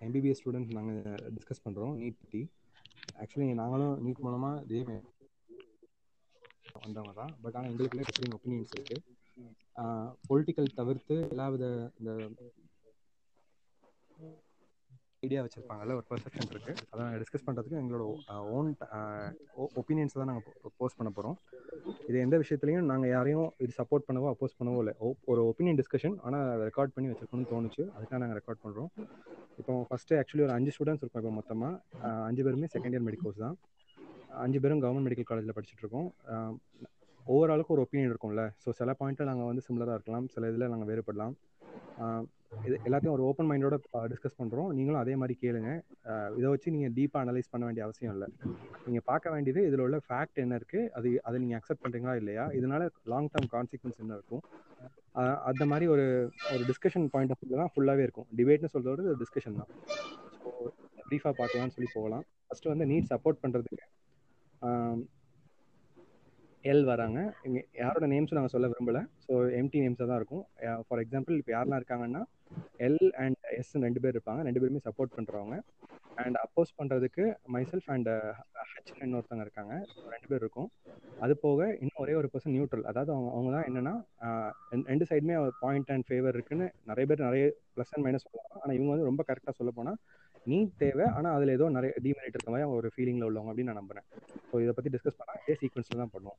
MBBS student நாங்கள் discuss பண்ணுறோம் NEET பற்றி ஆக்சுவலி நாங்களும் நீட் மூலமாக இதே வந்தவங்க தான். பட் ஆனால் எங்களுக்குள்ளே டிஃப்ரெண்ட் ஒப்பீனியன்ஸ் இருக்குது பொலிட்டிக்கல் தவிர்த்து எல்லா வித இந்த ஐடியா வச்சுருப்பாங்கல்ல ஒரு பர்செப்ஷன் இருக்குது அதை நாங்கள் டிஸ்கஸ் பண்ணுறதுக்கு எங்களோட ஓன் ஒப்பீனியன்ஸ் தான் நாங்கள் போஸ்ட் பண்ண போகிறோம் இது எந்த விஷயத்துலையும் நாங்கள் யாரையும் இது சப்போர்ட் பண்ணவோ அப்போஸ் பண்ணவோ இல்லை. ஒரு ஒப்பீனியன் டிஸ்கஷன் ஆனால் அதை ரெக்கார்ட் பண்ணி வச்சிருக்கணும்னு தோணுச்சு. அதுக்காக நாங்கள் ரெக்கார்ட் பண்ணுறோம் இப்போ ஃபஸ்ட்டு ஆக்சுவலி ஒரு அஞ்சு ஸ்டூடெண்ட்ஸ் இருக்கோம் இப்போ மொத்தமாக அஞ்சு பேருமே செகண்ட் இயர் மெடிக்கல்ஸ் தான். அஞ்சு பேரும் கவர்மெண்ட் மெடிக்கல் காலேஜில் படிச்சுட்டு இருக்கோம். ஓவராலுக்கு ஒரு ஒப்பீனியன் இருக்கும்ல. ஸோ சில பாயிண்ட்டில் நாங்கள் வந்து சிமிலராக இருக்கலாம். சில இதில் நாங்கள் வேறுபடலாம். இது எல்லாத்தையும் ஒரு ஓப்பன் மைண்டோட டிஸ்கஸ் பண்ணுறோம் நீங்களும் அதே மாதிரி கேளுங்க. இதை வச்சு நீங்கள் டீப்பாக அனலைஸ் பண்ண வேண்டிய அவசியம் இல்லை. நீங்கள் பார்க்க வேண்டியது இதில் உள்ள ஃபேக்ட் என்ன இருக்குது அது அதை நீங்கள் அக்செப்ட் பண்ணுறீங்களா இல்லையா? இதனால லாங் டேர்ம் கான்சிக்வன்ஸ் என்ன இருக்கும்? அந்த மாதிரி ஒரு ஒரு டிஸ்கஷன் பாயிண்ட் ஆஃப் வியூ தான் ஃபுல்லாகவே இருக்கும். டிபேட்னு சொல்கிறத ஒரு டிஸ்கஷன் தான். ஸோ ப்ரீஃபாக பார்க்கலாம்னு சொல்லி போகலாம். ஃபஸ்ட்டு வந்து நீட் சப்போர்ட் பண்ணுறதுக்கு எல் வராங்க. இங்கே யாரோட நேம்ஸும் நாங்கள் சொல்ல விரும்பலை. ஸோ எம்டி நேம்ஸாக தான் இருக்கும். ஃபார் எக்ஸாம்பிள் இப்போ யாரெல்லாம் இருக்காங்கன்னா எல் அண்ட் எஸ் ரெண்டு பேர் இருப்பாங்க. ரெண்டு பேருமே சப்போர்ட் பண்ணுறவங்க அண்ட் அப்போஸ் பண்ணுறதுக்கு மைசெல்ஃப் அண்ட் ஹச் uh, இன்னொருத்தவங்க இருக்காங்க. ரெண்டு பேர் இருக்கும். அது போக இன்னும் ஒரே ஒரு பர்சன் நியூட்ரல் அதாவது அவங்க அவங்க தான் என்னென்னா uh, ரெண்டு சைடுமே பாயிண்ட் அண்ட் ஃபேவர் இருக்குன்னு நிறைய பேர் நிறைய ப்ளஸ் அண்ட் மைனஸ் சொல்லுவாங்க. ஆனால் இவங்க வந்து ரொம்ப கரெக்டாக சொல்ல போனால் நீட் தேவை. ஆனால் அதில் ஏதோ நிறைய டிமெரிட் இருக்க மாதிரி ஒரு ஃபீலிங்கில் உள்ளவங்க அப்படின்னு நான் நம்புறேன். ஸோ இதை பற்றி டிஸ்கஸ் பண்ணால் இதே சீக்வன்ஸில் தான் பண்ணுவோம்.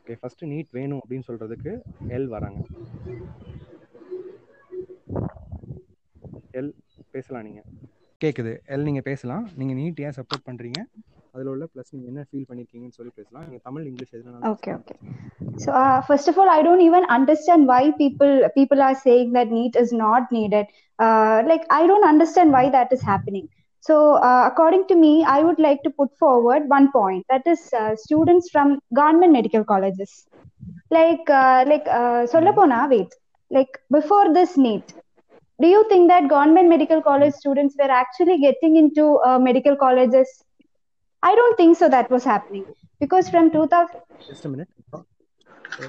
ஓகே ஃபர்ஸ்ட் நீட் வேணும் அப்படின்னு சொல்றதுக்கு எல் வராங்க. எல் பேசலாம் நீங்க. கேக்குது. எல் நீங்க பேசலாம். நீங்க நீட் ஏன் சப்போர்ட் பண்றீங்க? அதுல உள்ள ப்ளஸ் நீங்க என்ன ஃபீல் பண்ணிருக்கீங்கன்னு சொல்லி பேசலாம் நீங்க தமிழ் இங்கிலீஷ் எதுனாலும் okay okay so uh, first of all i don't even understand why people people are saying that NEET is not needed uh, like i don't understand why that is happening so uh, according to me i would like to put forward one point that is uh, students from government medical colleges like uh, like uh, sollapona wait like before this NEET do you think that government medical college students were actually getting into uh, medical colleges I don't think so that was happening because from 2000 just minute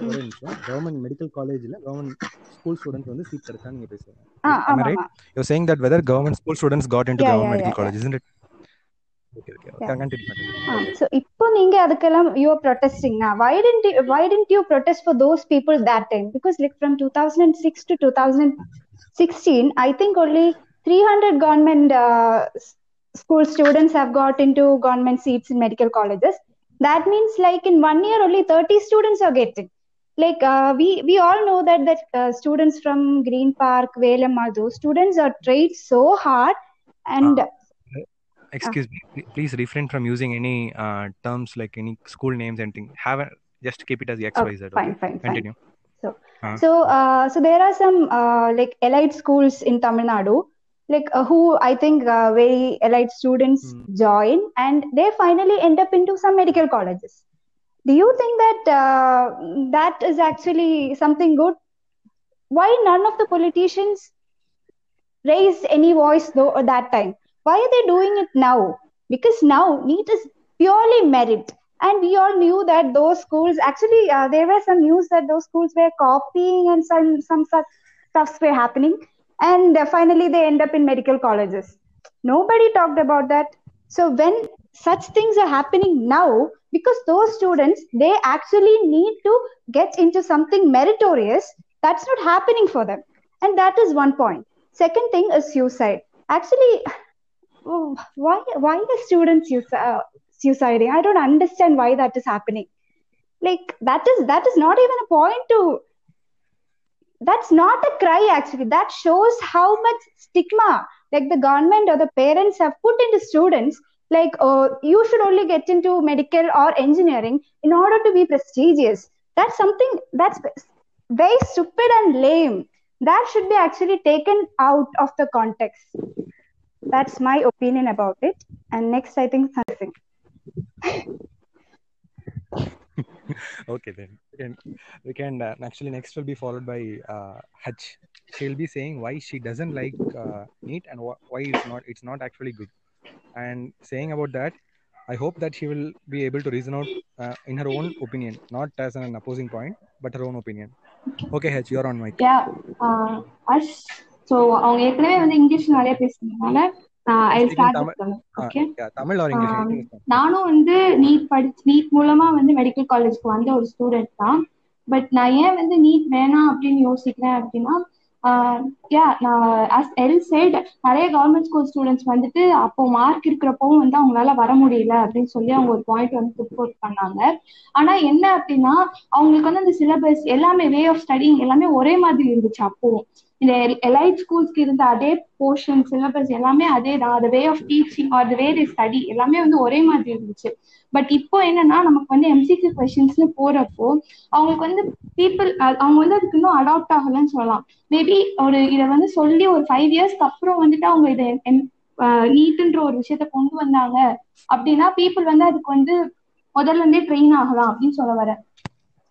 ஒரே நிமிஷம் government medical காலேஜ்ல government school students வந்து seat கிடைச்சா நீங்க பேசுங்க ah, Am I ah, right? ah, You're saying that whether government school students got into Yeah, government yeah, medical yeah, college, isn't it? Okay, okay. Yeah. Continue, continue. ah. so இப்போ நீங்க அதுக்கெல்லாம் you are protesting now why didn't you, why didn't you protest for those people that time because like from 2006 to 2016 I think only 300 government uh, s- school students have got into government seats in medical colleges that means like in one year only 30 students are getting like uh, we we all know that that uh, students from green park Velam, those students are trained so hard and Excuse me. Please refrain from using any uh, terms like any school names and. Have a, just keep it as xyz Y, Z. fine Okay. fine fine Continue. so Uh, so uh, so there are some uh, like elite schools in tamil nadu like uh, who i think uh, very elite students Hmm. join and they finally end up into some medical colleges. Do you think that uh, that is actually something good? Why none of the politicians raised any voice though at that time? Why are they doing it now? Because now NEET is purely merit. And we all knew that those schools actually uh, there were some news that those schools were copying and some some such stuffs were happening and uh, finally they end up in medical colleges. Nobody talked about that. So when such things are happening now because those students they actually need to get into something meritorious that's not happening for them. And that is one point. Second thing is suicide. Actually why why are students suicide, uh, suiciding? I don't understand why that is happening. Like that is that is not even a point to that's not a cry actually. That shows how much stigma like the government or the parents have put into students. Like oh you should only get into medical or engineering in order to be prestigious. That's something that's very stupid and lame. That should be actually taken out of the context. That's my opinion about it. And next i think something okay, then. We can, we can uh, actually next will be followed by uh, Hutch. She'll be saying why she doesn't like uh, NEET and wh- why it's not it's not actually good. And saying about that, I hope that she will be able to reason out uh, in her own opinion, not as an opposing point, but her own opinion. Okay, Hutch, you're on mic. Yeah, uh, Ash, so அவங்க ஏற்கனவே வந்து English நிறைய பேசுறதுனால நானும் வந்து NEET படிச்சு NEET மூலமா வந்து மெடிக்கல் காலேஜ்க்கு வந்த ஒரு ஸ்டூடெண்ட் தான். பட் நான் ஏன் வந்து நீட் வேணாம் அப்படின்னு யோசிக்கிறேன் அப்படின்னா யா நான் as எல் சைடு நிறைய கவர்மெண்ட் ஸ்கூல் ஸ்டூடெண்ட்ஸ் வந்துட்டு அப்போ மார்க் இருக்கிறப்பவும் வந்து அவங்களால வர முடியல அப்படின்னு சொல்லி அவங்க ஒரு பாயிண்ட் வந்து ரிப்போர்ட் பண்ணாங்க. ஆனா என்ன அப்படின்னா அவங்களுக்கு வந்து அந்த சிலபஸ் எல்லாமே வே ஆஃப் ஸ்டடிங் எல்லாமே ஒரே மாதிரி இருந்துச்சு அப்பவும். இந்த எலைட் ஸ்கூல்ஸ்க்கு இருந்த அதே போர்ஷன் சிலபஸ் எல்லாமே அதே தான். அந்த way of teaching or the way the study எல்லாமே வந்து ஒரே மாதிரி இருந்துச்சு. பட் இப்போ என்னன்னா நமக்கு வந்து எம்சிக்யூ கொஸ்டின்ஸ்னு போறப்போ அவங்களுக்கு வந்து பீப்புள் அவங்க வந்து அதுக்கு இன்னும் அடாப்ட் ஆகலன்னு சொல்லலாம். மேபி ஒரு இதை வந்து சொல்லி ஒரு ஃபைவ் இயர்ஸ்க்கு அப்புறம் வந்துட்டு அவங்க இதை நீட்டுன்ற ஒரு விஷயத்த கொண்டு வந்தாங்க. அப்படின்னா பீப்புள் வந்து அதுக்கு வந்து முதல்ல இருந்தே ட்ரெயின் ஆகலாம் அப்படின்னு சொல்ல வரேன்.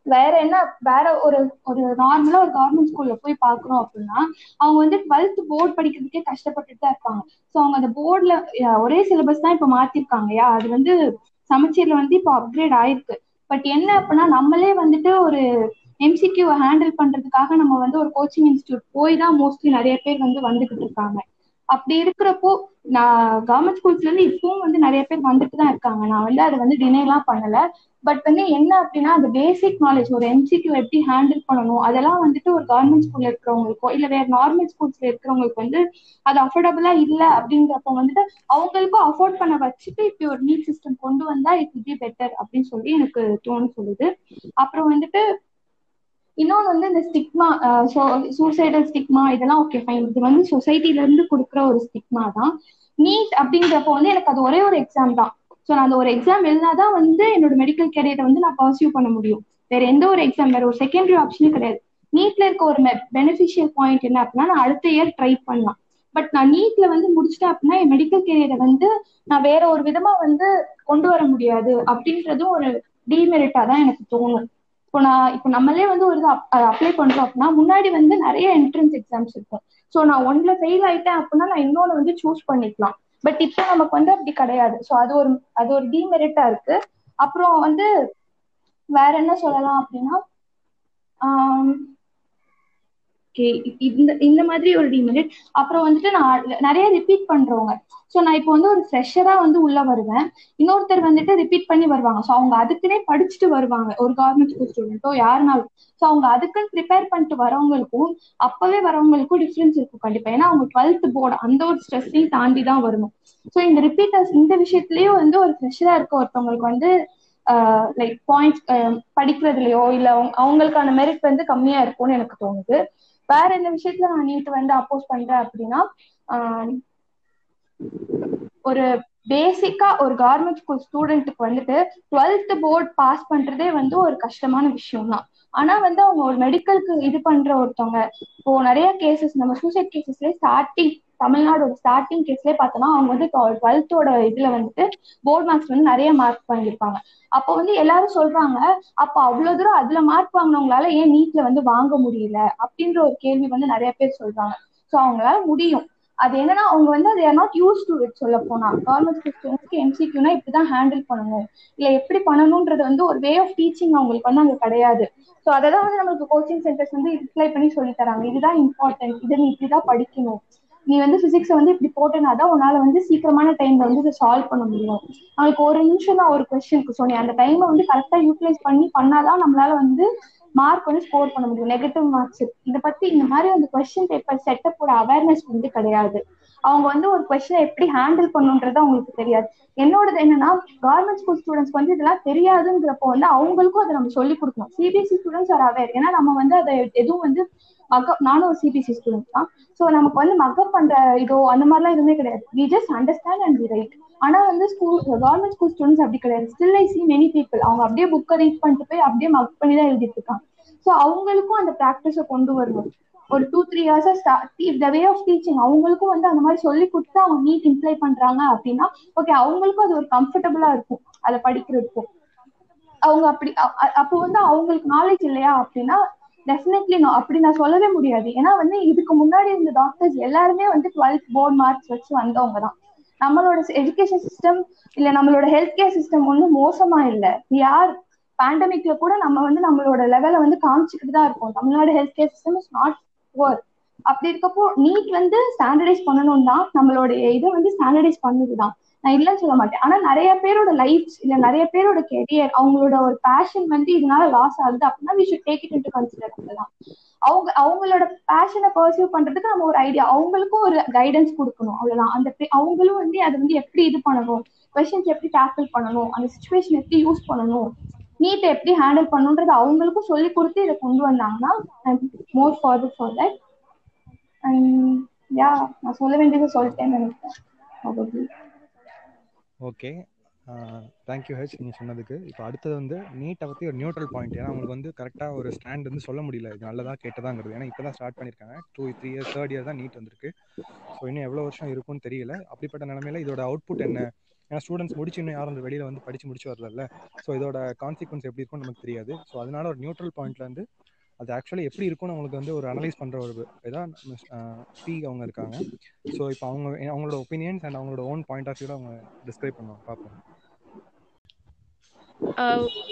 வேற என்ன வேற ஒரு ஒரு நார்மலா ஒரு கவர்மெண்ட் ஸ்கூல்ல போய் பாக்குறோம் அப்படின்னா அவங்க வந்து டுவெல்த் போர்டு படிக்கிறதுக்கே கஷ்டப்பட்டுட்டு தான் இருப்பாங்க. ஸோ அவங்க அந்த போர்டுல ஒரே சிலபஸ் தான் இப்ப மாத்திருக்காங்கயா அது வந்து சமச்சீர்ல வந்து இப்போ அப்கிரேட் ஆயிருக்கு. பட் என்ன அப்படின்னா நம்மளே வந்துட்டு ஒரு எம்சிக்யூ ஹேண்டில் பண்றதுக்காக நம்ம வந்து ஒரு கோச்சிங் இன்ஸ்டியூட் போய் தான் மோஸ்ட்லி நிறைய பேர் வந்து வந்துகிட்டு இருக்காங்க. அப்படி இருக்கிறப்போ நான் கவர்மெண்ட் ஸ்கூல்ஸ்ல இருந்து இப்பவும் வந்து நிறைய பேர் வந்துட்டு தான் இருக்காங்க. நான் வந்து அதை வந்து டினைலாம் பண்ணல. பட் வந்து என்ன அப்படின்னா அந்த பேசிக் நாலேஜ் ஒரு எம்சிக்யூ எப்படி ஹேண்டில் பண்ணணும் அதெல்லாம் வந்துட்டு ஒரு கவர்மெண்ட் ஸ்கூல்ல இருக்கிறவங்களுக்கோ இல்ல வேற நார்மல் ஸ்கூல்ஸ்ல இருக்கிறவங்களுக்கு வந்து அது அஃபோர்டபுளா இல்ல அப்படின்றப்ப வந்துட்டு அவங்களுக்கும் அஃபோர்ட் பண்ண வச்சுட்டு இப்படி ஒரு நீட் சிஸ்டம் கொண்டு வந்தா இட் பி பெட்டர் அப்படின்னு சொல்லி எனக்கு தோணு சொல்லுது. அப்புறம் வந்துட்டு இன்னொன்று வந்து இந்த ஸ்டிக்மா சூசைடல் ஸ்டிக்மா இதெல்லாம் ஓகே ஃபைன் இது வந்து சொசைட்டில இருந்து கொடுக்குற ஒரு ஸ்டிக்மா தான். நீட் அப்படிங்கிறப்போ வந்து எனக்கு அது ஒரே ஒரு எக்ஸாம் தான். ஸோ நான் அந்த ஒரு எக்ஸாம் எழுதினாதான் வந்து என்னோட மெடிக்கல் கேரியரை வந்து நான் பர்சியூ பண்ண முடியும். வேற எந்த ஒரு எக்ஸாம் வேற ஒரு செகண்டரி ஆப்ஷனும் கிடையாது. நீட்ல இருக்க ஒரு பெனிஃபிஷியல் பாயிண்ட் என்ன அப்படின்னா நான் அடுத்த இயர் ட்ரை பண்ணலாம். பட் நான் நீட்ல வந்து முடிச்சிட்டேன் அப்படின்னா என் மெடிக்கல் கேரியரை வந்து நான் வேற ஒரு விதமா வந்து கொண்டு வர முடியாது அப்படின்றதும் ஒரு டிமெரிட்டா தான் எனக்கு தோணும். இப்போ நான் இப்போ நம்மளே வந்து ஒரு அப்ளை பண்றோம் அப்படின்னா முன்னாடி வந்து நிறைய என்ட்ரன்ஸ் எக்ஸாம்ஸ் இருக்கும். ஸோ நான் ஒன்ல ஃபெயில் ஆயிட்டேன் அப்படின்னா நான் இன்னொன்னு வந்து சூஸ் பண்ணிக்கலாம். பட் இப்போ நமக்கு வந்து அப்படி கிடையாது. ஸோ அது ஒரு அது ஒரு டிமெரிட்டா இருக்கு. அப்புறம் வந்து வேற என்ன சொல்லலாம் அப்படின்னா ஓகே இந்த இந்த மாதிரி ஒரு டிமெரிட் அப்புறம் வந்துட்டு நான் நிறைய ரிப்பீட் பண்றவங்க. ஸோ நான் இப்போ வந்து ஒரு ஃப்ரெஷரா வந்து உள்ள வருவேன். இன்னொருத்தர் வந்துட்டு ரிப்பீட் பண்ணி வருவாங்க. ஸோ அவங்க அதுக்குன்னே படிச்சுட்டு வருவாங்க. ஒரு கவர்மெண்ட் ஸ்கூல் ஸ்டூடெண்ட்டோ யாருனாலும். ஸோ அவங்க அதுக்குன்னு ப்ரிப்பேர் பண்ணிட்டு வரவங்களுக்கும் அப்பவே வரவங்களுக்கும் டிஃப்ரென்ஸ் இருக்கும் கண்டிப்பா. ஏன்னா அவங்க டுவெல்த் போர்டு அந்த ஒரு ஸ்ட்ரெஸ்ஸையும் தாண்டி தான் வரணும். ஸோ இந்த ரிப்பீட்டர்ஸ் இந்த விஷயத்துலயும் வந்து ஒரு ஃப்ரெஷரா இருக்க ஒருத்தவங்களுக்கு வந்து லைக் பாயிண்ட்ஸ் படிக்கிறதுலயோ இல்ல அவங்களுக்கான மெரிட் வந்து கம்மியா இருக்கும்னு எனக்கு தோணுது. வேற இந்த விஷயத்துல நான் நீட் வந்து அப்போஸ் பண்றேன் அப்படின்னா ஒரு பேசிக்கா ஒரு கவர்மெண்ட் ஸ்கூல் ஸ்டூடெண்ட்டுக்கு வந்துட்டு டுவெல்த் போர்ட் பாஸ் பண்றதே வந்து ஒரு கஷ்டமான விஷயம் தான் ஆனா வந்து அவங்க ஒரு மெடிக்கலுக்கு இது பண்ற ஒருத்தவங்க இப்போ நிறைய கேசஸ் நம்ம சூசைட் கேசஸ்ல ஸ்டார்டிங் தமிழ்நாடோட ஸ்டார்டிங் கேஸ்லயே பார்த்தோம்னா அவங்க வந்து டுவெல்த்தோட இதுல வந்துட்டு போர்ட் மார்க்ஸ் வந்து நிறைய மார்க் வாங்கியிருப்பாங்க. அப்போ வந்து எல்லாரும் சொல்றாங்க அப்ப அவ்வளவு தூரம் அதுல மார்க் வாங்கினவங்களால ஏன் நீட்ல வந்து வாங்க முடியல? அப்படின்ற ஒரு கேள்வி வந்து நிறைய பேர் சொல்றாங்க. ஸோ அவங்களால முடியும். அது என்னன்னா அவங்க வந்து அது நாட் யூஸ் டு இட் சொல்ல போனா. கவர்மெண்ட் ஸ்டூடெண்ட்ஸ்க்கு எம்சிக்யூனா இப்படிதான் ஹேண்டில் பண்ணணும். இல்ல எப்படி பண்ணணும்ன்றது வந்து ஒரு வே ஆஃப் டீச்சிங் அவங்களுக்கு வந்து அங்க கிடையாது. ஸோ அதை தான் வந்து நம்மளுக்கு கோச்சிங் சென்டர்ஸ் வந்து ரிப்ளை பண்ணி சொல்லி தராங்க. இதுதான் இம்பார்ட்டன்ட் இதை நீ இப்படிதான் படிக்கணும். நீ வந்து பிசிக்ஸை வந்து இப்படி போட்டனா தான் உன்னால வந்து சீக்கிரமான டைம்ல வந்து இதை சால்வ் பண்ண முடியும். அவங்களுக்கு ஒரு நிமிஷம் தான் ஒரு கொஸ்டினுக்கு ஸோ நீ அந்த டைமை வந்து கரெக்டா யூட்டிலைஸ் பண்ணி பண்ணாதான் நம்மளால வந்து மார்க் வந்து ஸ்கோர் பண்ண முடியும். நெகட்டிவ் மார்க்ஸ் இதை பத்தி இந்த மாதிரி அந்த கொஸ்டின் பேப்பர் செட்டப்போட அவேர்னஸ் வந்து கிடையாது. அவங்க வந்து ஒரு கொஸ்டினை எப்படி ஹேண்டில் பண்ணுன்றது அவங்களுக்கு தெரியாது. என்னோடது என்னன்னா கவர்மெண்ட் ஸ்கூல் ஸ்டூடெண்ட்ஸ் வந்து இதெல்லாம் தெரியாதுங்கிறப்போ வந்து அவங்களுக்கும் அதை நம்ம சொல்லி கொடுக்கணும். சிபிஎஸ்சி ஸ்டூடெண்ட்ஸ் ஆர் அவேர் ஏன்னா நம்ம வந்து அதை எதுவும் வந்து மக்கப் நானும் ஒரு சிபிஎஸ்சி ஸ்டூடெண்ட் தான். ஸோ நமக்கு வந்து மக்கப் பண்ற இதோ அந்த மாதிரிலாம் எதுவுமே கிடையாது. We just understand and we right ஆனா வந்து ஸ்கூல் கவர்மெண்ட் ஸ்கூல் ஸ்டூடெண்ட்ஸ் அப்படி கிடையாது. Still I see many people அவங்க அப்படியே புக்கை ரீட் பண்ணிட்டு போய் அப்படியே மக் பண்ணி தான் எழுதிட்டு இருக்காங்க. ஸோ அவங்களுக்கும் அந்த ப்ராக்டிஸை கொண்டு வரணும். ஒரு டூ த்ரீ இயர்ஸா start the way of teaching அவங்களுக்கும் வந்து அந்த மாதிரி சொல்லி கொடுத்து அவங்க நீட் இம்ப்ளை பண்றாங்க அப்படின்னா ஓகே அவங்களுக்கும் அது ஒரு கம்ஃபர்டபுளா இருக்கும் அதை படிக்கிறதுக்கும். அவங்க அப்படி அப்போ வந்து அவங்களுக்கு நாலேஜ் இல்லையா அப்படின்னா டெஃபினெட்லி நோ அப்படி நான் சொல்லவே முடியாது. ஏன்னா வந்து இதுக்கு முன்னாடி இருந்த டாக்டர்ஸ் எல்லாருமே வந்து டுவெல்த் போர்ட் மார்க்ஸ் வச்சு வந்தவங்க தான். நம்மளோட எஜுகேஷன் சிஸ்டம் இல்ல நம்மளோட ஹெல்த் கேர் சிஸ்டம் ஒன்றும் மோசமா இல்லை. யார் பேண்டமிக்ல கூட நம்ம வந்து நம்மளோட லெவலை வந்து காமிச்சுக்கிட்டு தான் இருக்கோம். Tamil Nadu health care system is not poor அப்படி இருக்கப்போ நீட் வந்து ஸ்டாண்டர்டைஸ் பண்ணணும்னா தான் நம்மளுடைய இதை வந்து ஸ்டாண்டர்டைஸ் பண்ணுதுதான். நான் இல்லைன்னு சொல்ல மாட்டேன். ஆனா நிறைய பேரோட லைஃப் இல்ல நிறைய பேரோட கெரியர் அவங்களோட ஒரு பேஷன் வந்து இதனால லாஸ் ஆகுது அப்படின்னா we should take it into consider அவ்வளவுதான் அவங்க அவங்களோட பேஷனை பர்சியூ பண்றதுக்கு நம்ம ஒரு ஐடியா அவங்களுக்கும் ஒரு கைடன்ஸ் கொடுக்கணும். அவ்வளவுதான். அந்த அவங்களும் வந்து அதை வந்து எப்படி இது பண்ணணும்? கொஸ்டின்ஸ் எப்படி டேக்கிள் பண்ணணும்? அந்த சுச்சுவேஷன் எப்படி யூஸ் பண்ணணும்? நீட்டை எப்படி ஹேண்டில் பண்ணணுன்றது அவங்களுக்கும் சொல்லி கொடுத்து இதை கொண்டு வந்தாங்கன்னா more forward for that and yeah நான் சொல்ல வேண்டியதை சொல்லிட்டேன் நினைக்கிறேன் ஓகே தேங்க்யூ ஹெச் நீங்கள் சொன்னதுக்கு. இப்போ அடுத்தது வந்து நீட்டை பற்றி ஒரு நியூட்ரல் பாயிண்ட் ஏன்னா அவங்களுக்கு வந்து கரெக்டாக ஒரு ஸ்டாண்ட் வந்து சொல்ல முடியல. இது நல்லதா கேட்டதாங்கிறது. ஏன்னா இப்போ தான் ஸ்டார்ட் பண்ணியிருக்காங்க two three years third year தான் நீட் வந்திருக்கு. ஸோ இன்னும் எவ்வளோ வருஷம் இருக்கும்னு தெரியல. அப்படிப்பட்ட நிலமையில இதோட அவுட்புட் என்ன? ஏன்னா ஸ்டூடெண்ட்ஸ் முடிச்சு இன்னும் யாரும் வெளியில் வந்து படிச்சு முடிச்சு வரல ஸோ இதோட கான்சிக்வன்ஸ் எப்படி இருக்கும்னு நமக்கு தெரியாது. ஸோ அதனால ஒரு நியூட்ரல் பாயிண்ட்ல இருந்து அது ஆக்சுவலி எப்படி இருக்கும்னு அவங்களுக்கு வந்து ஒரு அனலைஸ் பண்ணுற ஒரு இதான் பி அவங்க இருக்காங்க. ஸோ இப்போ அவங்க அவங்களோட ஒப்பீனியன்ஸ் அண்ட் அவங்களோட ஓன் பாயிண்ட் ஆஃப் வியூவில் அவங்க டிஸ்கிரைப் பண்ணுவாங்க. பார்ப்போம்.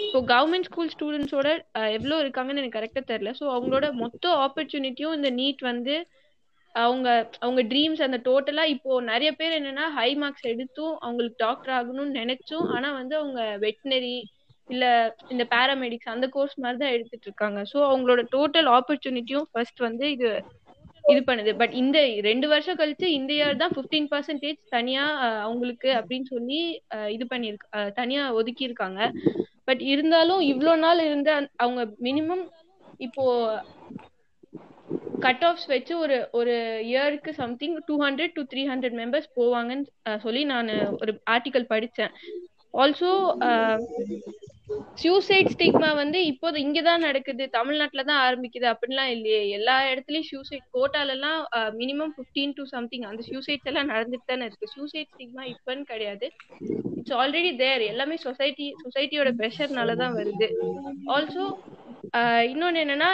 இப்போ கவர்மெண்ட் ஸ்கூல் ஸ்டூடெண்ட்ஸோட எவ்வளோ இருக்காங்கன்னு எனக்கு கரெக்டாக தெரில ஸோ அவங்களோட மொத்த ஆப்பர்ச்சுனிட்டியும் இந்த நீட் வந்து அவங்க அவங்க ட்ரீம்ஸ் அந்த டோட்டலா இப்போ நிறைய பேர் என்னன்னா ஹை மார்க்ஸ் எடுத்தும் அவங்களுக்கு டாக்டர் ஆகணும்னு நினைச்சும். ஆனா வந்து அவங்க வெட்டினரி இல்ல இந்த பேராமெடிக்ஸ் அந்த கோர்ஸ் மாதிரி தான் எடுத்துட்டு இருக்காங்க. ஸோ அவங்களோட டோட்டல் ஆப்பர்ச்சுனிட்டியும் ஃபர்ஸ்ட் வந்து இது இது பண்ணுது. பட் இந்த ரெண்டு வருஷம் கழிச்சு இந்த இயர் தான் ஃபிஃப்டீன் பர்சன்டேஜ் தனியா அவங்களுக்கு அப்படின்னு சொல்லி இது பண்ணிருக்கு தனியா ஒதுக்கி இருக்காங்க பட் இருந்தாலும் இவ்வளோ நாள் இருந்த அவங்க மினிமம் இப்போ கட் ஆஃப்ஸ் வச்சு ஒரு ஒரு இயருக்கு something two hundred to three hundred members போவாங்கன்னு சொல்லி நான் ஒரு ஆர்டிக்கல் படித்தேன் ஆல்சோ சூசைட் ஸ்டிக்மா வந்து இப்போது இங்கதான் நடக்குது தமிழ்நாட்டுல தான் ஆரம்பிக்குது அப்படின்லாம் இல்லையே. எல்லா இடத்துலயும் சூசைட் கோட்டால எல்லாம் மினிமம் பிப்டீன் டு சம்திங் அந்த சூசைட்ஸ் எல்லாம் நடந்துட்டு தானே இருக்கு. சூசைட் ஸ்டிக்மா இப்பன்னு கிடையாது. இட்ஸ் ஆல்ரெடி தேர் எல்லாமே சொசைட்டி சொசைட்டியோட ப்ரெஷர்னால தான் வருது. ஆல்சோ இன்னொன்னு என்னன்னா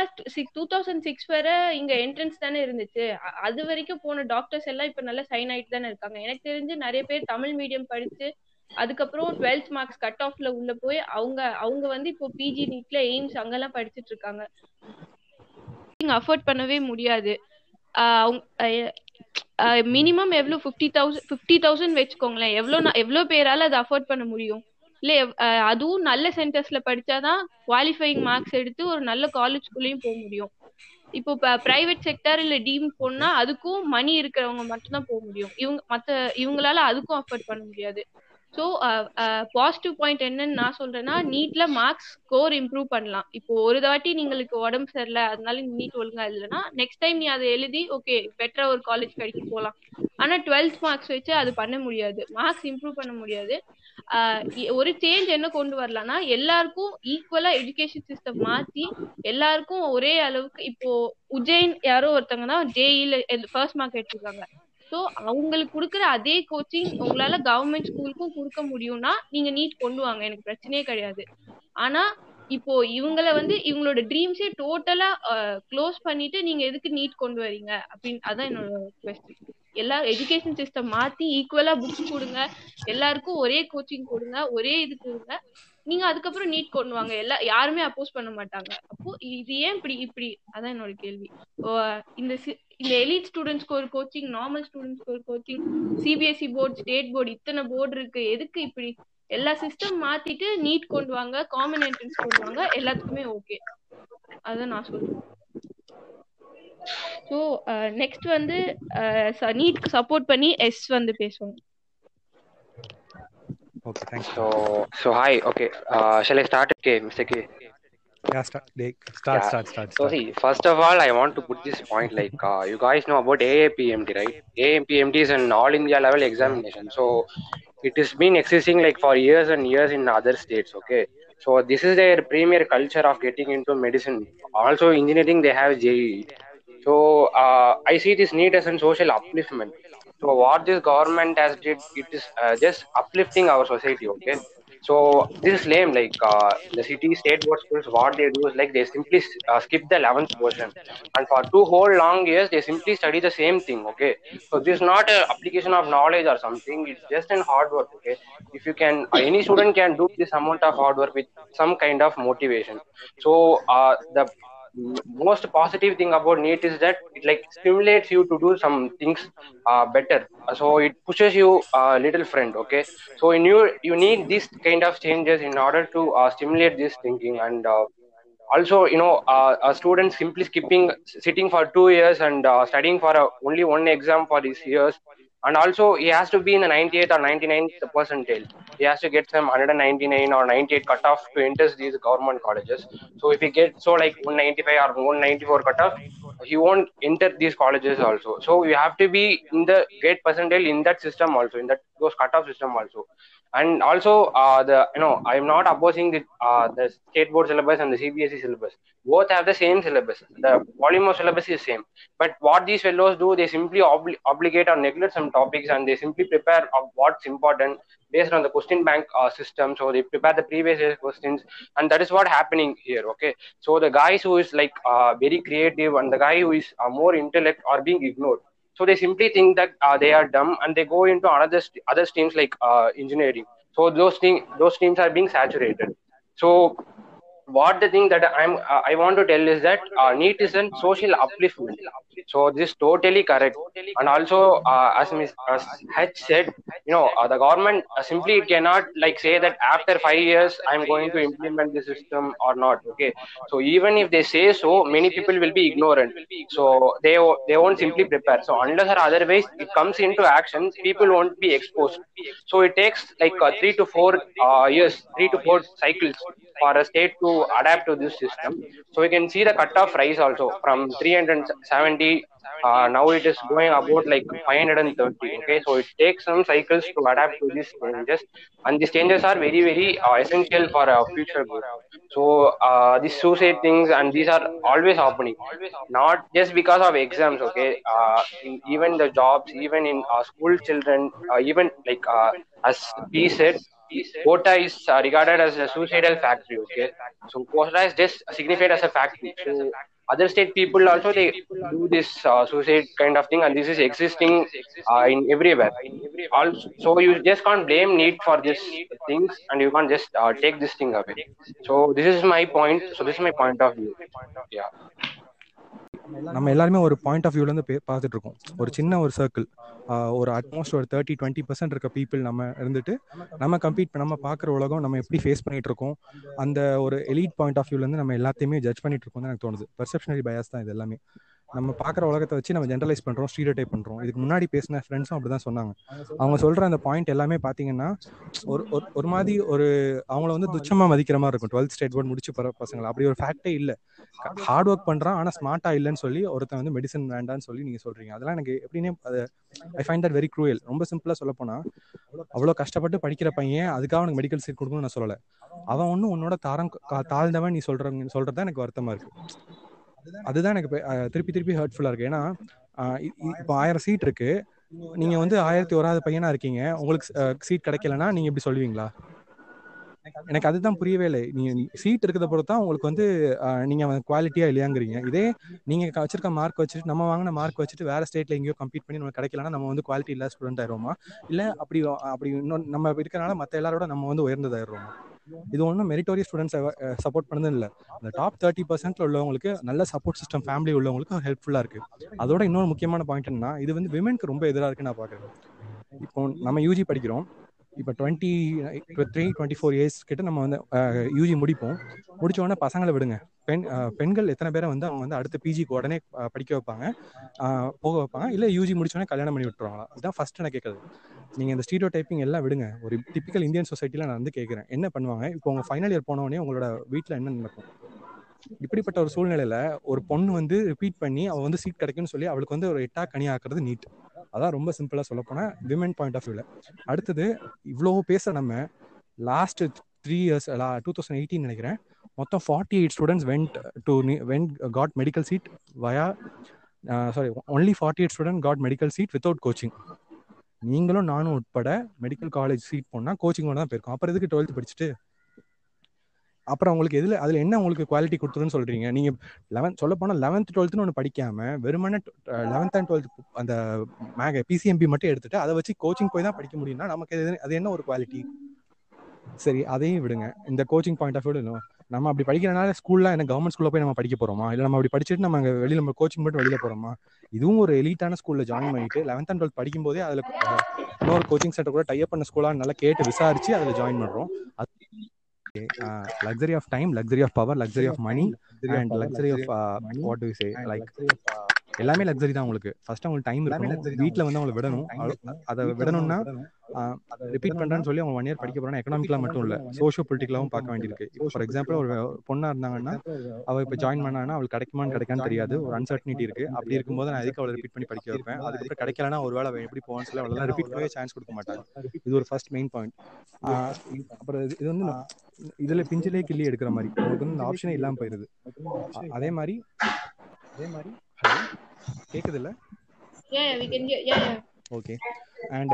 டூ தௌசண்ட் சிக்ஸ் வரை இங்க என்ட்ரன்ஸ் தானே இருந்துச்சு. அது வரைக்கும் போன டாக்டர்ஸ் எல்லாம் இப்ப நல்லா சைன் ஆயிட்டு தானே இருக்காங்க. எனக்கு தெரிஞ்சு நிறைய பேர் தமிழ் மீடியம் படிச்சு அதுக்கப்புறம் டுவெல்த் மார்க்ஸ் கட் ஆஃப்ல உள்ள போய் அவங்க அவங்க வந்து இப்போ பிஜி நீட்ல எய்ம்ஸ் அங்கெல்லாம் படிச்சுட்டு இருக்காங்க. அஃபோர்ட் பண்ணவே முடியாது. மினிமம் எவ்வளவு? ஃபிஃப்டி தௌசண்ட் ஃபிஃப்டி தௌசண்ட் வச்சுக்கோங்களேன். எவ்வளோ எவ்வளோ பேரால அதை அஃபோர்ட் பண்ண முடியும்? இல்ல அதுவும் நல்ல சென்டர்ஸ்ல படிச்சாதான் குவாலிஃபைங் மார்க்ஸ் எடுத்து ஒரு நல்ல காலேஜ்குள்ளேயும் போக முடியும். இப்போ பிரைவேட் செக்டர் இல்ல டீம் போனா அதுக்கும் மணி இருக்கிறவங்க மட்டும்தான் போக முடியும். இவங்க மத்த இவங்களால அதுக்கும் அஃபோர்ட் பண்ண முடியாது. ஸோ பாசிட்டிவ் பாயிண்ட் என்னன்னு நான் சொல்றேன்னா நீட்ல மார்க்ஸ் ஸ்கோர் இம்ப்ரூவ் பண்ணலாம். இப்போ ஒரு தாட்டி நீங்களுக்கு உடம்பு சரியில்லை அதனால நீட் ஒழுங்கா இல்லைன்னா நெக்ஸ்ட் டைம் நீ அதை எழுதி ஓகே பெட்டரா ஒரு காலேஜ் கிடைக்க போகலாம் ஆனா டுவெல்த் மார்க்ஸ் வச்சு அது பண்ண முடியாது. மார்க்ஸ் இம்ப்ரூவ் பண்ண முடியாது. ஒரு சேஞ்ச் என்ன கொண்டு வரலாம்னா எல்லாருக்கும் ஈக்குவலா எஜுகேஷன் சிஸ்டம் மாத்தி எல்லாருக்கும் ஒரே அளவுக்கு இப்போ உஜ்ஜைன் யாரோ ஒருத்தவங்க தான் ஜேஇல ஃபர்ஸ்ட் மார்க் எடுத்திருக்காங்க. ஸோ அவங்களுக்கு கொடுக்குற அதே கோச்சிங் உங்களால கவர்மெண்ட் ஸ்கூலுக்கும் கொடுக்க முடியும்னா நீங்க நீட் கொண்டு வாங்க. எனக்கு பிரச்சனையே கிடையாது. ஆனா இப்போ இவங்கள வந்து இவங்களோட ட்ரீம்ஸே டோட்டலா க்ளோஸ் பண்ணிட்டு நீங்க எதுக்கு நீட் கொண்டு வரீங்க அப்படின்னு அதான் என்னோட கொஸ்டின் எல்லா எஜுகேஷன் சிஸ்டம் மாத்தி ஈக்குவலா புக்ஸ் கொடுங்க எல்லாருக்கும் ஒரே கோச்சிங் கொடுங்க ஒரே இது கொடுங்க நீங்க அதுக்கப்புறம் நீட் கொண்டு வாங்க. எல்லா யாருமே அப்போஸ் பண்ண மாட்டாங்க. அப்போ இது ஏன் இப்படி இப்படி? அதான் என்னோட கேள்வி. இந்த இந்த எலிட் ஸ்டூடெண்ட்ஸ்க்கு ஒரு கோச்சிங் நார்மல் ஸ்டூடெண்ட்ஸ்க்கு ஒரு coaching CBSE board state board இத்தனை போர்டு இருக்கு. எதுக்கு இப்படி? எல்லா சிஸ்டம் மாத்திட்டு நீட் கொண்டு வாங்க காமன் என்ட்ரன்ஸ் கொண்டு வாங்க எல்லாத்துக்குமே ஓகே அதான் நான் சொல்றேன். ஸோ நெக்ஸ்ட் வந்து நீட்க்கு சப்போர்ட் பண்ணி எஸ் வந்து பேசுவாங்க Okay, thanks. So, so hi. Okay, uh, shall I start? Okay, Mr. K. Yeah, start, start, Yeah. start, start, So see, first of all, I want to put this point like uh, you guys know about AAPMT, right? AAPMT is an all India level examination. So it has been existing like for years and years in other states. Okay, so this is their premier culture of getting into medicine. Also, engineering they have JEE. So uh, I see this need as a social upliftment. So what this government has did, it is uh, just uplifting our society. Okay. So this is lame. Like uh, the city, state board schools, what they do is like they simply uh, skip the 11th portion, and for two whole long years they simply study the same thing. Okay, so this is not a application of knowledge or something. It's just an hard work. Okay, if you can, any student can do this amount of hard work with some kind of motivation. So uh, the most positive thing about NEET is that it like stimulates you to do some things uh, better. So it pushes you a little friend. Okay, so in you you need these kind of changes in order to uh, stimulate this thinking and. Uh, also you know uh, a student simply skipping sitting for two years and uh, studying for a, only one exam for these years and also he has to be in the 98th or 99th percentile he has to get some 199 or 98 cutoff to enter these government colleges. So if he gets so like 195 or 194 cutoff he won't enter these colleges also. So you have to be in the great percentile in that system also in that those cutoff system also and also uh, the you know i'm not opposing the uh, the state board syllabus and the cbse syllabus. Both have the same syllabus. The volume of syllabus is same. But what these fellows do they simply obli- obligate or neglect some topics and they simply prepare of what's important based on the question bank uh, system. So they prepare the previous year's questions and that is what happening here okay? So the guys who is like uh, very creative and the guy who is uh, more intellect are being ignored so they simply think that uh, they are dumb and they go into another st- other streams like uh, engineering. So those things those streams are being saturated. So what the thing that i'm uh, i want to tell is that uh, NEET is a social upliftment. so this is totally correct. and also uh, as Ms. as H said you know uh, the government uh, simply cannot like say that after five years i'm going to implement the system or not okay? so even if they say so many people will be ignorant. so they they won't simply prepare. so unless or otherwise it comes into action people won't be exposed. So it takes like uh, three to four uh, years three to four cycles for a state to adapt to this system. So we can see the cutoff rise also from 370 uh, now it is going about like 530 okay? So it takes some cycles to adapt to these changes. And these changes are very very uh, essential for our future growth. So uh, these suicide things and these are always happening. Not just because of exams okay? Uh, in, even the jobs even in uh, school children uh, even like as P said Kota is uh, regarded as a suicidal factory okay? so Kota is just signified as a factory. So other state people also they do this uh, suicide kind of thing and this is existing uh, in everywhere. also so you just can't blame need for this things and you can't just uh, take this thing away. So this is my point. So this is my point of view. Yeah நம்ம எல்லாருமே ஒரு point of வியூலேருந்து பே- பார்த்துட்டு இருக்கோம் ஒரு சின்ன ஒரு circle ஒரு at most ஒரு தேர்ட்டி டுவெண்ட்டி பர்சன்ட் இருக்க பீப்புள் நம்ம இருந்துட்டு நம்ம கம்ப்ளீட் நம்ம பார்க்குற உலகம் நம்ம எப்படி ஃபேஸ் பண்ணிட்டு இருக்கோம் அந்த ஒரு எலீட் பாயிண்ட் ஆஃப் வியூலேருந்து நம்ம எல்லாத்தையுமே ஜட்ஜ் பண்ணிட்டு இருக்கோம்னு எனக்கு தோணுது. பெர்செப்ஷனரி பயாஸ் தான் இது எல்லாமே. நம்ம பார்க்குற உலகத்தை வச்சு நம்ம ஜென்ரலைஸ் பண்ணுறோம் ஸ்டீரியோ டைப் பண்ணுறோம் இதுக்கு முன்னாடி பேசின ஃப்ரெண்ட்ஸும் அப்படி தான் சொன்னாங்க. அவங்க சொல்கிற அந்த பாயிண்ட் எல்லாமே பார்த்தீங்கன்னா ஒரு ஒரு- மாதிரி ஒரு அவங்கள வந்து துச்சமாக மதிக்கிற மாதிரி இருக்கும். டுவெல்த் ஸ்டேட் போர்ட் முடிச்சு போகிற பசங்களை. அப்படி ஒரு ஃபேக்டே இல்லை. ஹார்ட் ஒர்க் பண்ணுறான் ஆனால் ஸ்மார்ட்டாக இல்லைன்னு சொல்லி ஒருத்தன் வந்து மெடிசன் வேண்டான்னு சொல்லி நீங்கள் சொல்கிறீங்க அதெல்லாம் எனக்கு எப்படின்னே அது I find that very cruel ரொம்ப சிம்பிளாக சொல்ல போனால் அவ்வளோ கஷ்டப்பட்டு படிக்கிற பையன் அதுக்காக அவனுக்கு மெடிக்கல் சீட் கொடுக்கணும்னு நான் சொல்லலை. அவன் ஒன்றும் உன்னோட தாரம் தாழ்ந்தவன் நீ சொல்கிறவங்க சொல்கிறது தான் எனக்கு வருத்தமாக இருக்கு. அதுதான் எனக்கு திருப்பி திருப்பி ஹர்ட்ஃபுல்லாக இருக்கு. ஏன்னா இப்போ ஆயிரம் சீட் இருக்கு. நீங்க வந்து ஆயிரத்தி ஓராவது பையனா இருக்கீங்க. உங்களுக்கு சீட் கிடைக்கலன்னா நீங்க இப்படி சொல்லுவீங்களா? எனக்கு அதுதான் புரியவே இல்லை. நீங்க சீட் இருக்கிறத பொறுத்து தான் உங்களுக்கு வந்து நீங்க குவாலிட்டியா இல்லையாங்கிறீங்க. இதே நீங்க வச்சிருக்க மார்க் வச்சுட்டு நம்ம வாங்கின மார்க் வச்சுட்டு வேற ஸ்டேட்ல எங்கேயோ கம்ப்ளீட் பண்ணி நம்ம கிடைக்கலன்னா நம்ம வந்து குவாலிட்டி இல்ல ஸ்டூடெண்ட் ஆயிருவோமா இல்ல அப்படி அப்படி இன்னும் நம்ம இருக்கறனால மத்த எல்லாரோட நம்ம வந்து உயர்ந்ததாயிருவோமா இது ஒன்றும் மெரிட்டோரிய ஸ்டூடெண்ட்ஸ் சப்போர்ட் பண்ணது இல்லை. அந்த டாப் தேர்ட்டி பர்சன்ட்ல உள்ளவங்களுக்கு நல்ல சப்போர்ட் சிஸ்டம் ஃபேமிலி உள்ளவங்களுக்கு ஹெல்ப்ஃபுல்லா இருக்கு. அதோட இன்னொரு முக்கியமான பாயிண்ட் என்னன்னா இது வந்து விமென்க்கு ரொம்ப எதிராக இருக்குன்னு நான் பாக்குறேன் இப்போ நம்ம யூஜி படிக்கிறோம். இப்போ twenty three twenty four years கிட்ட நம்ம வந்து யூஜி முடிப்போம். முடிச்ச உடனே பசங்களை விடுங்க. பெண் பெண்கள் எத்தனை பேரை வந்து அவங்க வந்து அடுத்த பிஜிக்கு உடனே படிக்க வைப்பாங்க. போக வைப்பாங்க. இல்லை யூஜி முடிச்சோடனே கல்யாணம் பண்ணி விட்டுருவாங்களா? இதுதான் ஃபர்ஸ்ட் நான் கேட்குறது. நீங்கள் இந்த ஸ்டீடியோ டைப்பிங் எல்லாம் விடுங்க. ஒரு டிப்பிக்கல் இந்தியன் சொசைட்டியில் நான் வந்து கேட்குறேன். என்ன பண்ணுவாங்க? இப்போ உங்கள் ஃபைனல் இயர் போனோடனே உங்களோட வீட்டில் என்ன நடக்கும்? இப்படிப்பட்ட ஒரு சூழ்நிலையில ஒரு பொண்ணு வந்து ரிப்பீட் பண்ணி அவள் வந்து சீட் கிடைக்கும்னு சொல்லி அவளுக்கு வந்து ஒரு எட்டா கனி ஆக்குறது நீட் அதான் ரொம்ப சிம்பிளா சொல்ல போனா விமன் பாயிண்ட் ஆஃப் வியூல அடுத்தது இவ்வளோ பேச நம்ம last three years two thousand eighteen நினைக்கிறேன். மொத்தம் forty eight students went to went got medical seat via sorry only forty eight student got medical seat without coaching நீங்களும் நானும் உட்பட மெடிக்கல் காலேஜ் சீட் போனால் கோச்சிங்கோட தான் போயிருக்கோம். அப்புறம் எதுக்கு டுவெல்த் படிச்சுட்டு? அப்புறம் உங்களுக்கு எதுல அதுல என்ன உங்களுக்கு குவாலிட்டி கொடுத்துருன்னு சொல்றீங்க? நீங்க லெவன்த் சொல்ல போனா லெவன்த் டுவெல்த்னு ஒன்று படிக்காம வெறுமனே லெவன்த் அண்ட் டுவெல்த் அந்த மேக பிசிஎம்பி மட்டும் எடுத்துட்டு அதை வச்சு கோச்சிங் போய் தான் படிக்க முடியும்னா நமக்கு எது- அது என்ன ஒரு குவாலிட்டி சரி அதையும் விடுங்க. இந்த கோச்சிங் பாயிண்ட் ஆஃப் வியூ நம்ம அப்படி படிக்கிறனால ஸ்கூல்ல என்ன கவர்மெண்ட் ஸ்கூல்ல போய் நம்ம படிக்க போறோமா? இல்ல நம்ம அப்படி படிச்சுட்டு நம்ம அங்க வெளியில நம்ம கோச்சிங் மட்டும் வெளியில போறோமா? இதுவும் ஒரு எலிட்டான ஸ்கூல்ல ஜாயின் பண்ணிட்டு லெவன்த் அண்ட் டுவெல்த் படிக்கும் போதே அதுல இன்னொரு கோச்சிங் சென்டர் கூட டைப் பண்ண ஸ்கூலா நல்லா கேட்டு விசாரிச்சு அதுல ஜாயின் பண்றோம். Uh, luxury of time, luxury of power, luxury of money, and luxury of uh, what do you say, like எல்லாமே லக்ஸரி தான் உங்களுக்கு. ஃபர்ஸ்ட் அவங்களுக்கு டைம் இருக்கணும். வீட்ல வந்து அவங்களை விடணும். அதை விடணும்னா ரிப்பீட் பண்றேன்னு சொல்லி அவங்க ஒன் இயர் படிக்க போறாங்க எக்கனாமிக்கலா மட்டும் இல்ல. சோஷியோ பொலிட்டிக்கலாவும் பார்க்க வேண்டியிருக்கு. இப்போ ஃபார் எக்ஸாம்பிள் ஒரு பொண்ணா இருந்தாங்கன்னா அவ இப்போ ஜாயின் பண்ணாங்கன்னா அவளுக்கு கிடைக்குமான்னு கிடைக்கான்னு தெரியாது. ஒரு அன்சர்டனிட்டி இருக்கு. அப்படி இருக்கும்போது நான் எதுக்கு அவளை ரிப்பீட் பண்ணி படிக்க வைப்பேன்? அதுக்கப்புறம் கிடைக்கலனா ஒரு வேளை எப்படி போவான்னு சொல்லி அவளெல்லாம் ரிப்பீட் பண்ணவே சான்ஸ் கொடுக்க மாட்டாங்க இது ஒரு ஃபர்ஸ்ட் மெயின் பாயிண்ட் அப்புறம் இது வந்து இதுல பிஞ்சிலே கிள்ளி எடுக்கிற மாதிரி. உங்களுக்கு வந்து இந்த ஆப்ஷனே இல்லாம போயிருது. அதே மாதிரி அதே மாதிரி கேக்குது இல்ல. ஓகே அண்ட்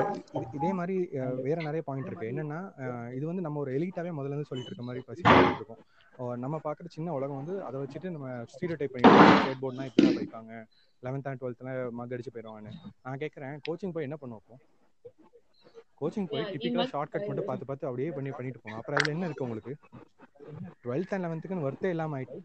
இதே மாதிரி அஹ், வேற நிறைய பாயிண்ட் இருக்கு. என்னன்னா அஹ், இது வந்து நம்ம ஒரு எலிட்டாவே முதல்ல இருந்து சொல்லிட்டு இருக்க மாதிரி பசி சொல்லிட்டு இருக்கோம். அஹ், நம்ம பார்க்குற சின்ன உலகம் வந்து அதை வச்சுட்டு நம்ம ஸ்டீரியோ டைப் பண்ணிட்டு ஸ்டேட் போர்ட்னா இப்படி தான் படிப்பாங்க லெவன்த் அண்ட் டுவெல்த்ல மக் அடிச்சு போயிடுவாங்கன்னு நான் கேட்குறேன் கோச்சிங் போய் என்ன பண்ணுவோம் கோச்சிங் போய் டிப்பிக்கலாக ஷார்ட் கட் மட்டும் பார்த்து பார்த்து அப்படியே பண்ணி பண்ணிட்டு போங்க அப்புறம் அதில் என்ன இருக்கு உங்களுக்கு? டுவெல்த் அண்ட் லெவன்த்துக்குன்னு ஒர்த்தே இல்லாமல் ஆயிட்டு.